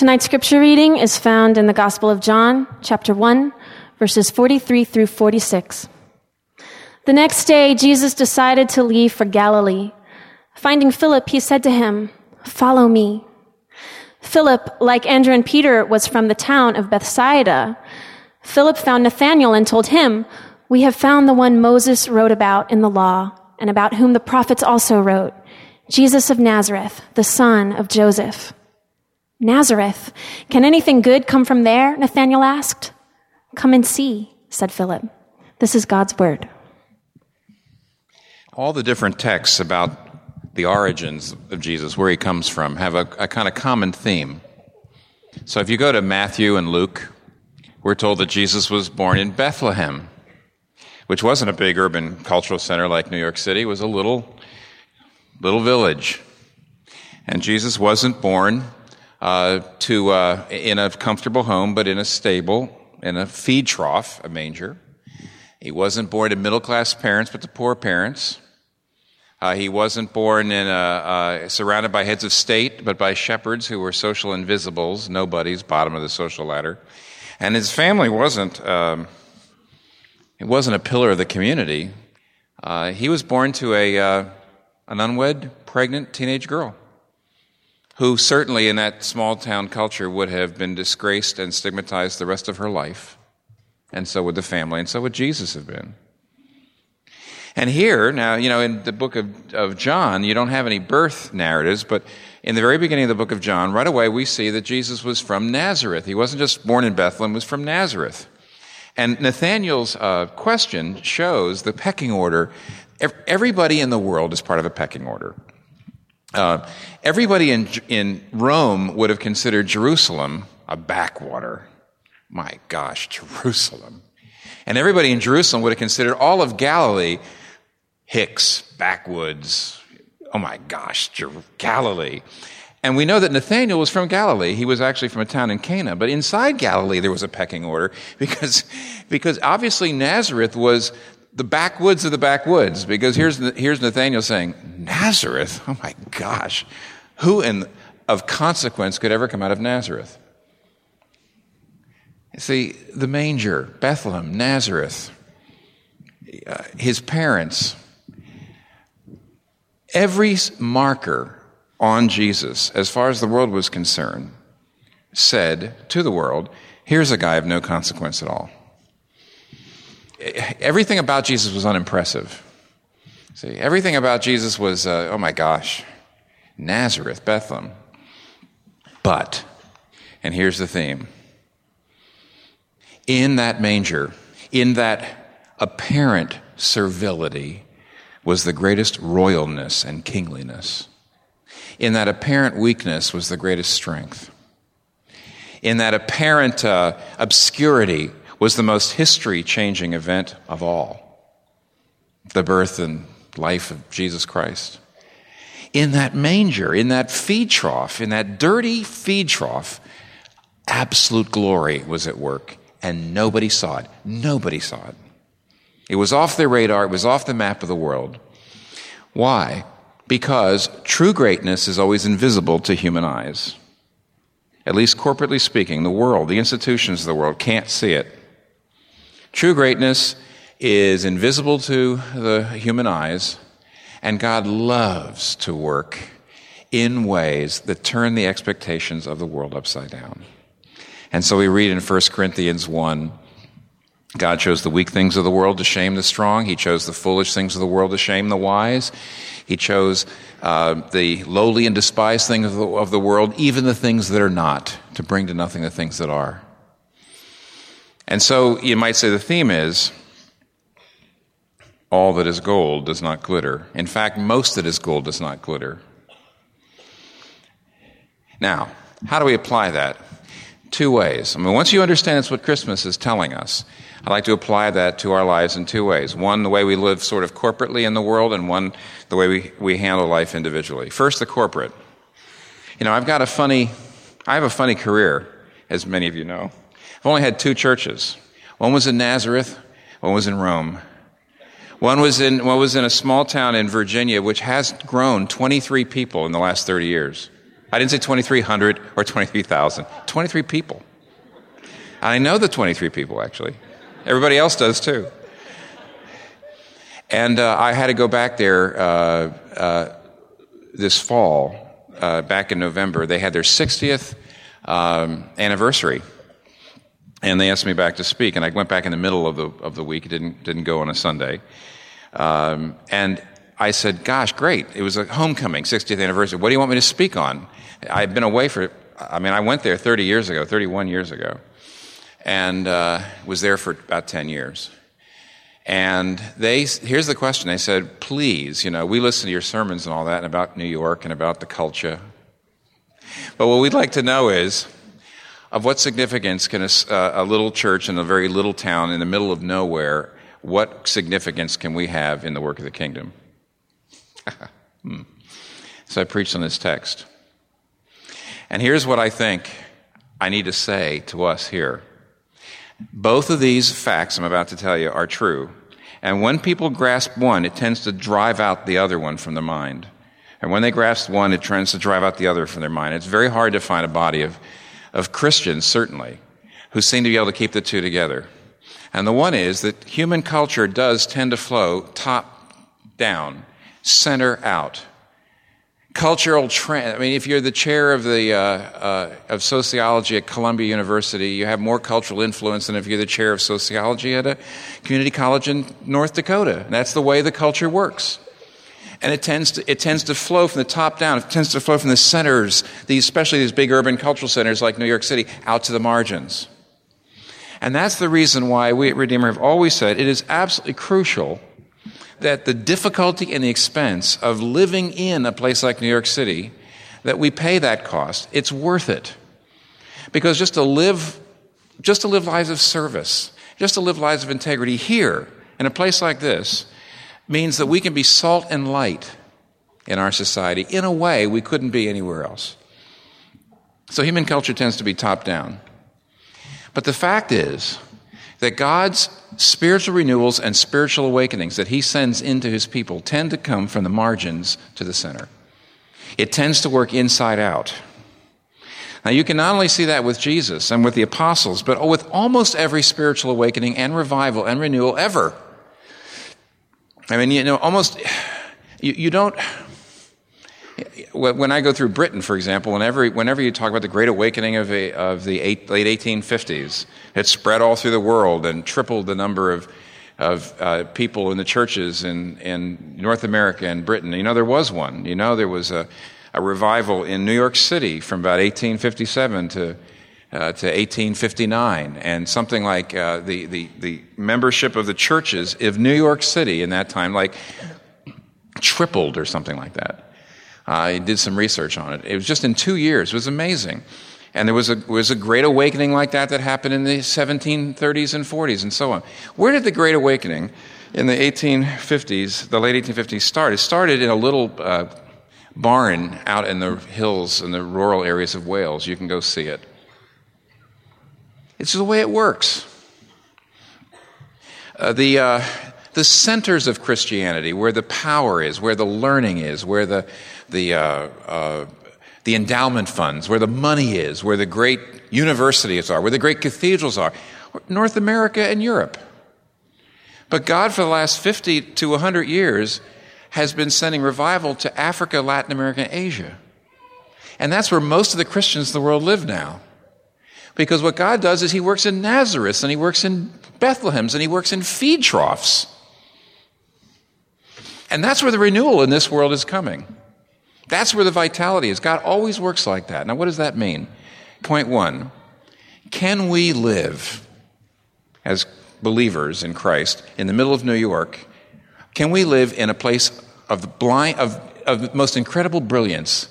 Tonight's scripture reading is found in the Gospel of John, chapter 1, verses 43 through 46. The next day, Jesus decided to leave for Galilee. Finding Philip, he said to him, Follow me. Philip, like Andrew and Peter, was from the town of Bethsaida. Philip found Nathanael and told him, We have found the one Moses wrote about in the law, and about whom the prophets also wrote, Jesus of Nazareth, the son of Joseph. Nazareth. Can anything good come from there? Nathanael asked. Come and see, said Philip. This is God's word. All the different texts about the origins of Jesus, where he comes from, have a, a kind of common theme. So if you go to Matthew and Luke, we're told that Jesus was born in Bethlehem, which wasn't a big urban cultural center like New York City, it was a little, little village. And Jesus wasn't born uh, to uh, in a comfortable home, but in a stable, in a feed trough, a manger. He wasn't born to middle class parents, but to poor parents. Uh, he wasn't born in a, uh, surrounded by heads of state, but by shepherds who were social invisibles, nobodies, bottom of the social ladder. And his family wasn't, um, it wasn't a pillar of the community. Uh, he was born to a, uh, an unwed, pregnant teenage girl who certainly in that small town culture would have been disgraced and stigmatized the rest of her life. And so would the family, and so would Jesus have been. And here, now, you know, in the book of, of John, you don't have any birth narratives, but in the very beginning of the book of John, right away we see that Jesus was from Nazareth. He wasn't just born in Bethlehem, he was from Nazareth. And Nathanael's uh, question shows the pecking order. Everybody in the world is part of a pecking order. Uh, everybody in, in Rome would have considered Jerusalem a backwater. My gosh, Jerusalem. And everybody in Jerusalem would have considered all of Galilee Hicks, backwoods. Oh my gosh, Galilee. And we know that Nathanael was from Galilee. He was actually from a town in Cana. But inside Galilee, there was a pecking order because, because obviously Nazareth was the backwoods of the backwoods. Because here's, here's Nathanael saying, Nazareth? Oh my gosh. Who in, of consequence could ever come out of Nazareth? See, the manger, Bethlehem, Nazareth, uh, his parents, Every marker on Jesus, as far as the world was concerned, said to the world, here's a guy of no consequence at all. Everything about Jesus was unimpressive. See, everything about Jesus was, uh, oh my gosh, Nazareth, Bethlehem. But, and here's the theme in that manger, in that apparent servility, was the greatest royalness and kingliness. In that apparent weakness was the greatest strength. In that apparent uh, obscurity was the most history changing event of all the birth and life of Jesus Christ. In that manger, in that feed trough, in that dirty feed trough, absolute glory was at work, and nobody saw it. Nobody saw it. It was off their radar, it was off the map of the world. Why? Because true greatness is always invisible to human eyes. At least corporately speaking, the world, the institutions of the world can't see it. True greatness is invisible to the human eyes, and God loves to work in ways that turn the expectations of the world upside down. And so we read in 1 Corinthians 1 God chose the weak things of the world to shame the strong. He chose the foolish things of the world to shame the wise. He chose uh, the lowly and despised things of the, of the world, even the things that are not, to bring to nothing the things that are. And so you might say the theme is all that is gold does not glitter. In fact, most that is gold does not glitter. Now, how do we apply that? Two ways. I mean, once you understand that's what Christmas is telling us, I like to apply that to our lives in two ways. One, the way we live sort of corporately in the world, and one, the way we, we handle life individually. First, the corporate. You know, I've got a funny, I have a funny career, as many of you know. I've only had two churches. One was in Nazareth, one was in Rome. One was in, one was in a small town in Virginia, which has grown 23 people in the last 30 years. I didn't say 2,300 or 23,000. 23 people. I know the 23 people, actually. Everybody else does too. And uh, I had to go back there uh, uh, this fall, uh, back in November. They had their 60th um, anniversary. And they asked me back to speak, and I went back in the middle of the, of the week. It didn't, didn't go on a Sunday. Um, and I said, Gosh, great. It was a homecoming, 60th anniversary. What do you want me to speak on? I've been away for, I mean, I went there 30 years ago, 31 years ago, and uh, was there for about 10 years. And they, here's the question. They said, please, you know, we listen to your sermons and all that, and about New York and about the culture. But what we'd like to know is, of what significance can a, uh, a little church in a very little town in the middle of nowhere, what significance can we have in the work of the kingdom? hmm. So I preached on this text. And here's what I think I need to say to us here. Both of these facts I'm about to tell you are true. And when people grasp one, it tends to drive out the other one from their mind. And when they grasp one, it tends to drive out the other from their mind. It's very hard to find a body of, of Christians, certainly, who seem to be able to keep the two together. And the one is that human culture does tend to flow top down, center out cultural trend. I mean, if you're the chair of the uh, uh, of sociology at Columbia University, you have more cultural influence than if you're the chair of sociology at a community college in North Dakota. And that's the way the culture works. And it tends to it tends to flow from the top down. It tends to flow from the centers, these especially these big urban cultural centers like New York City, out to the margins. And that's the reason why we at Redeemer have always said it is absolutely crucial that the difficulty and the expense of living in a place like New York City, that we pay that cost. It's worth it. Because just to live, just to live lives of service, just to live lives of integrity here, in a place like this, means that we can be salt and light in our society in a way we couldn't be anywhere else. So human culture tends to be top down. But the fact is that God's spiritual renewals and spiritual awakenings that he sends into his people tend to come from the margins to the center. It tends to work inside out. Now, you can not only see that with Jesus and with the apostles, but with almost every spiritual awakening and revival and renewal ever. I mean, you know, almost, you, you don't, when I go through Britain, for example, whenever, whenever you talk about the Great Awakening of, a, of the eight, late 1850s, it spread all through the world and tripled the number of, of uh, people in the churches in, in North America and Britain. You know, there was one. You know, there was a, a revival in New York City from about 1857 to, uh, to 1859, and something like uh, the, the, the membership of the churches of New York City in that time, like tripled or something like that. I did some research on it. It was just in two years. It was amazing. And there was a, was a great awakening like that that happened in the 1730s and 40s and so on. Where did the Great Awakening in the 1850s, the late 1850s, start? It started in a little uh, barn out in the hills in the rural areas of Wales. You can go see it. It's the way it works. Uh, the, uh, the centers of Christianity, where the power is, where the learning is, where the, the, uh, uh, the endowment funds, where the money is, where the great universities are, where the great cathedrals are, North America and Europe. But God, for the last 50 to 100 years, has been sending revival to Africa, Latin America, and Asia. And that's where most of the Christians of the world live now. Because what God does is He works in Nazareth, and He works in Bethlehems, and He works in feed troughs. And that's where the renewal in this world is coming. That's where the vitality is. God always works like that. Now, what does that mean? Point one Can we live as believers in Christ in the middle of New York? Can we live in a place of blind, of, of most incredible brilliance?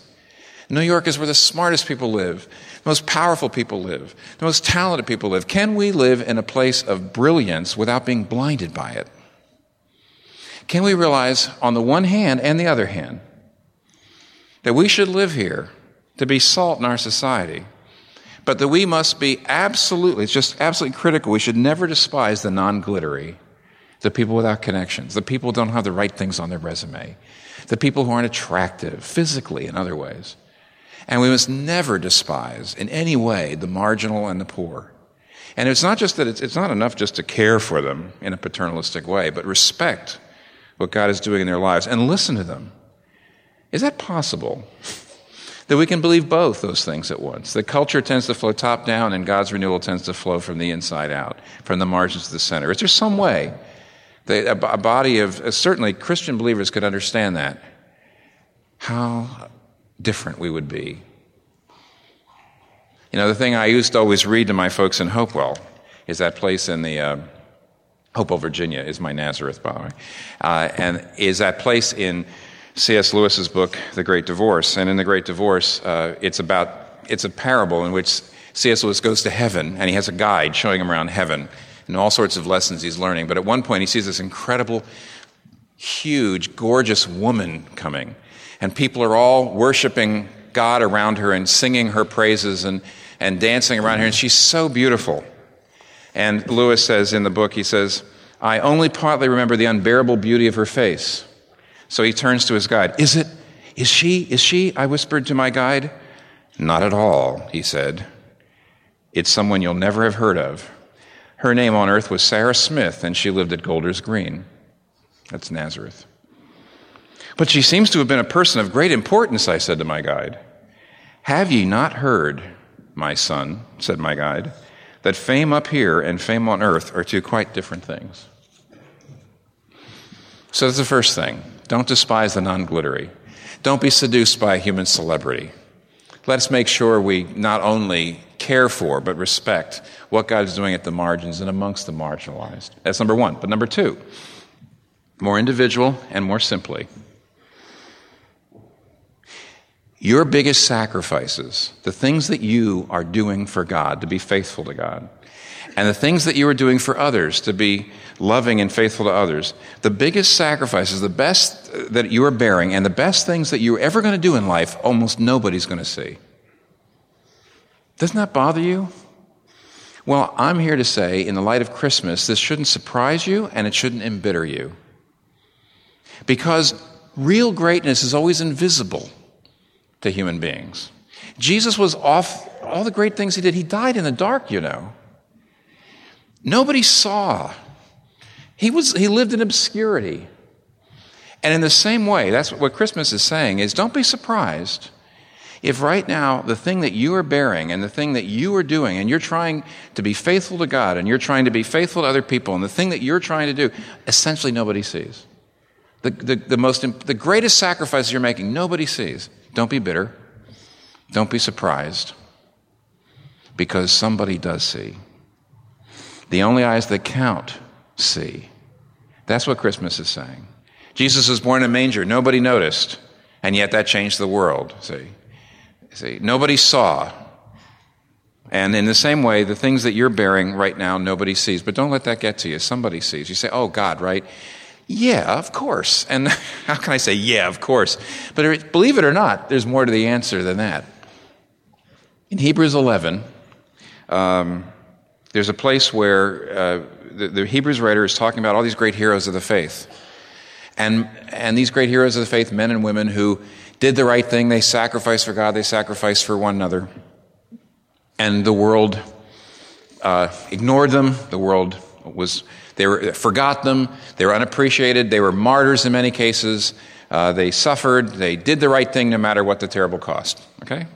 New York is where the smartest people live, the most powerful people live, the most talented people live. Can we live in a place of brilliance without being blinded by it? Can we realize, on the one hand and the other hand, that we should live here to be salt in our society, but that we must be absolutely, it's just absolutely critical. We should never despise the non glittery, the people without connections, the people who don't have the right things on their resume, the people who aren't attractive physically in other ways. And we must never despise in any way the marginal and the poor. And it's not just that it's, it's not enough just to care for them in a paternalistic way, but respect what God is doing in their lives and listen to them. Is that possible? that we can believe both those things at once. The culture tends to flow top down, and God's renewal tends to flow from the inside out, from the margins to the center. Is there some way that a, body of uh, certainly Christian believers could understand that? How different we would be. You know, the thing I used to always read to my folks in Hopewell is that place in the uh, Hopewell, Virginia, is my Nazareth, by the way, uh, and is that place in C.S. Lewis's book, The Great Divorce. And in The Great Divorce, uh, it's about it's a parable in which C.S. Lewis goes to heaven and he has a guide showing him around heaven and all sorts of lessons he's learning. But at one point, he sees this incredible, huge, gorgeous woman coming, and people are all worshiping God around her and singing her praises and, and dancing around her, and she's so beautiful. And Lewis says in the book, he says, I only partly remember the unbearable beauty of her face. So he turns to his guide. Is it? Is she? Is she? I whispered to my guide. Not at all, he said. It's someone you'll never have heard of. Her name on earth was Sarah Smith, and she lived at Golders Green. That's Nazareth. But she seems to have been a person of great importance, I said to my guide. Have ye not heard, my son, said my guide, that fame up here and fame on earth are two quite different things? So that's the first thing. Don't despise the non glittery. Don't be seduced by a human celebrity. Let's make sure we not only care for, but respect what God is doing at the margins and amongst the marginalized. That's number one. But number two, more individual and more simply. Your biggest sacrifices, the things that you are doing for God to be faithful to God, and the things that you are doing for others to be loving and faithful to others, the biggest sacrifices, the best uh, that you are bearing, and the best things that you're ever going to do in life, almost nobody's going to see. Doesn't that bother you? Well, I'm here to say, in the light of Christmas, this shouldn't surprise you and it shouldn't embitter you. Because real greatness is always invisible to human beings. Jesus was off all the great things he did. He died in the dark, you know. Nobody saw. He, was, he lived in obscurity. And in the same way, that's what Christmas is saying is don't be surprised if right now the thing that you are bearing and the thing that you are doing and you're trying to be faithful to God and you're trying to be faithful to other people and the thing that you're trying to do, essentially nobody sees. The, the, the, most, the greatest sacrifice you're making, nobody sees. Don't be bitter. Don't be surprised because somebody does see. The only eyes that count see. That's what Christmas is saying. Jesus was born in a manger. Nobody noticed. And yet that changed the world. See? See? Nobody saw. And in the same way, the things that you're bearing right now, nobody sees. But don't let that get to you. Somebody sees. You say, oh, God, right? Yeah, of course. And how can I say, yeah, of course? But believe it or not, there's more to the answer than that. In Hebrews 11, um, there's a place where uh, the, the, Hebrews writer is talking about all these great heroes of the faith. And, and these great heroes of the faith, men and women who did the right thing, they sacrificed for God, they sacrificed for one another. And the world uh, ignored them. The world was, they were, forgot them. They were unappreciated. They were martyrs in many cases. Uh, they suffered. They did the right thing no matter what the terrible cost. Okay?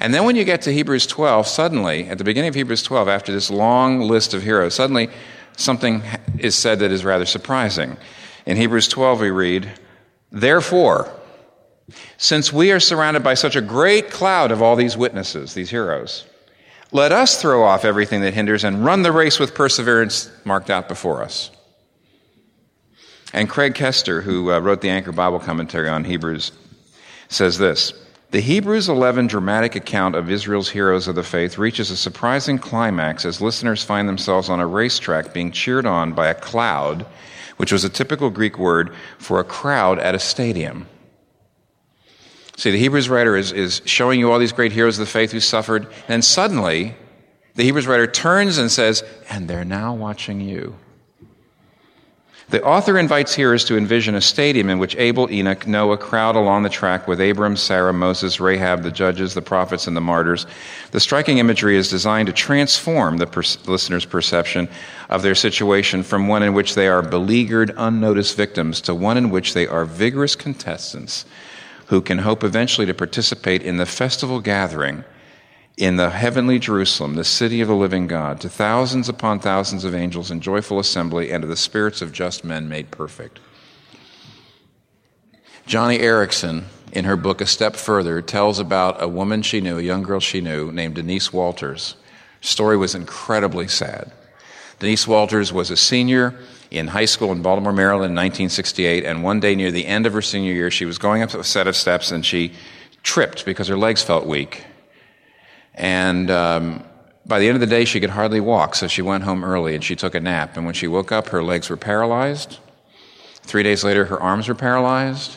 And then when you get to Hebrews 12, suddenly, at the beginning of Hebrews 12, after this long list of heroes, suddenly something is said that is rather surprising. In Hebrews 12, we read, Therefore, since we are surrounded by such a great cloud of all these witnesses, these heroes, let us throw off everything that hinders and run the race with perseverance marked out before us. And Craig Koester, who uh, wrote the Anchor Bible commentary on Hebrews, says this the Hebrews 11 dramatic account of Israel's heroes of the faith reaches a surprising climax as listeners find themselves on a racetrack being cheered on by a cloud, which was a typical Greek word for a crowd at a stadium. See, the Hebrews writer is, is showing you all these great heroes of the faith who suffered, and suddenly the Hebrews writer turns and says, And they're now watching you. The author invites hearers to envision a stadium in which Abel, Enoch, Noah crowd along the track with Abram, Sarah, Moses, Rahab, the judges, the prophets, and the martyrs. The striking imagery is designed to transform the per- listener's perception of their situation from one in which they are beleaguered, unnoticed victims to one in which they are vigorous contestants who can hope eventually to participate in the festival gathering in the heavenly Jerusalem, the city of the living God, to thousands upon thousands of angels in joyful assembly, and to the spirits of just men made perfect. Joni Eareckson, in her book A Step Further, tells about a woman she knew, a young girl she knew, named Denise Walters. Story was incredibly sad. Denise Walters was a senior in high school in Baltimore, Maryland in 1968, and one day near the end of her senior year, she was going up a set of steps and she tripped because her legs felt weak. And um, by the end of the day, she could hardly walk, so she went home early and she took a nap. And when she woke up, her legs were paralyzed. Three days later, her arms were paralyzed.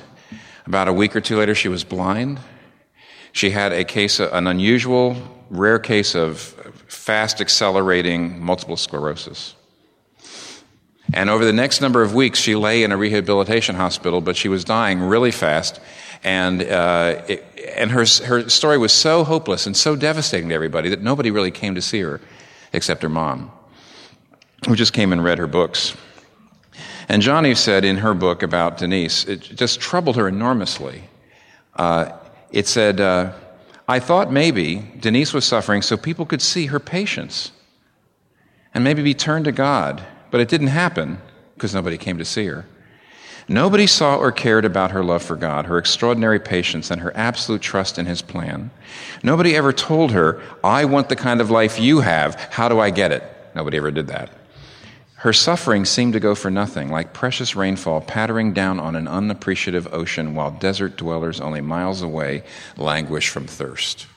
About a week or two later, she was blind. She had a case, an unusual, rare case of fast accelerating multiple sclerosis. And over the next number of weeks, she lay in a rehabilitation hospital, but she was dying really fast. And, uh, it, and her, her story was so hopeless and so devastating to everybody that nobody really came to see her except her mom, who just came and read her books. And Joni said in her book about Denise, it just troubled her enormously. Uh, it said, uh, I thought maybe Denise was suffering so people could see her patience and maybe be turned to God, but it didn't happen because nobody came to see her. Nobody saw or cared about her love for God, her extraordinary patience, and her absolute trust in His plan. Nobody ever told her, I want the kind of life you have. How do I get it? Nobody ever did that. Her suffering seemed to go for nothing, like precious rainfall pattering down on an unappreciative ocean while desert dwellers only miles away languish from thirst.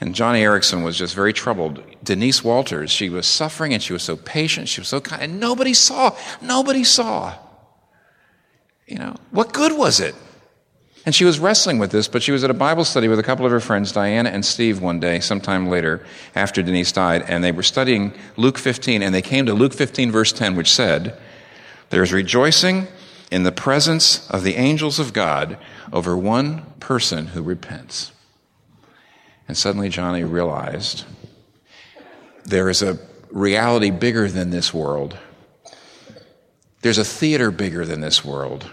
And Joni Eareckson was just very troubled. Denise Walters, she was suffering and she was so patient, she was so kind, and nobody saw, nobody saw. You know, what good was it? And she was wrestling with this, but she was at a Bible study with a couple of her friends, Diana and Steve, one day, sometime later, after Denise died, and they were studying Luke 15, and they came to Luke 15, verse 10, which said, There is rejoicing in the presence of the angels of God over one person who repents. And suddenly Joni realized there is a reality bigger than this world. There's a theater bigger than this world.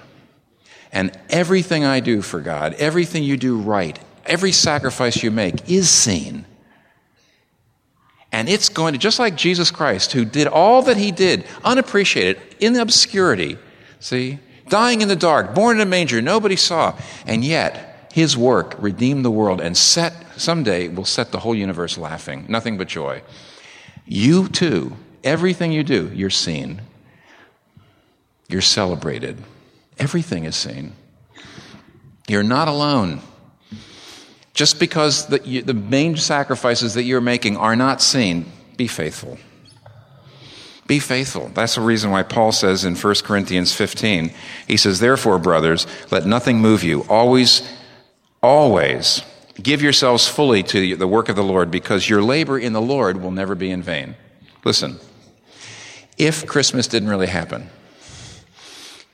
And everything I do for God, everything you do right, every sacrifice you make is seen. And it's going to, just like Jesus Christ, who did all that he did, unappreciated, in obscurity, see, dying in the dark, born in a manger, nobody saw, and yet his work redeemed the world and set, someday will set the whole universe laughing, nothing but joy. You too, everything you do, you're seen. You're celebrated. Everything is seen. You're not alone. Just because the, you, the main sacrifices that you're making are not seen, be faithful. Be faithful. That's the reason why Paul says in 1 Corinthians 15, he says, Therefore, brothers, let nothing move you. Always, always give yourselves fully to the work of the Lord, because your labor in the Lord will never be in vain. Listen, if Christmas didn't really happen,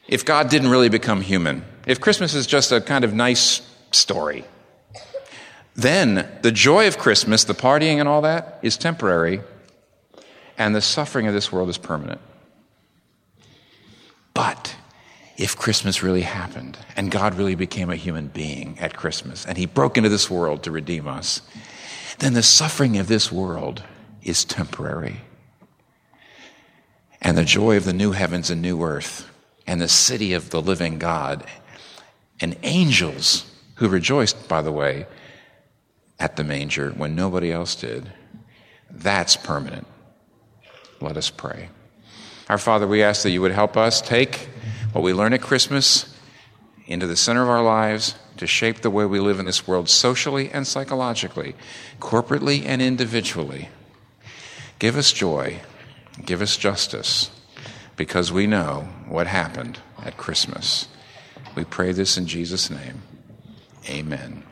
if God didn't really become human, if Christmas is just a kind of nice story, then the joy of Christmas, the partying and all that, is temporary, and the suffering of this world is permanent. But if Christmas really happened and God really became a human being at Christmas and he broke into this world to redeem us, then the suffering of this world is temporary. And the joy of the new heavens and new earth and the city of the living God, and angels who rejoiced, by the way, at the manger when nobody else did. That's permanent. Let us pray. Our Father, we ask that you would help us take what we learn at Christmas into the center of our lives to shape the way we live in this world socially and psychologically, corporately and individually. Give us joy, give us justice because we know what happened at Christmas. We pray this in Jesus' name. Amen.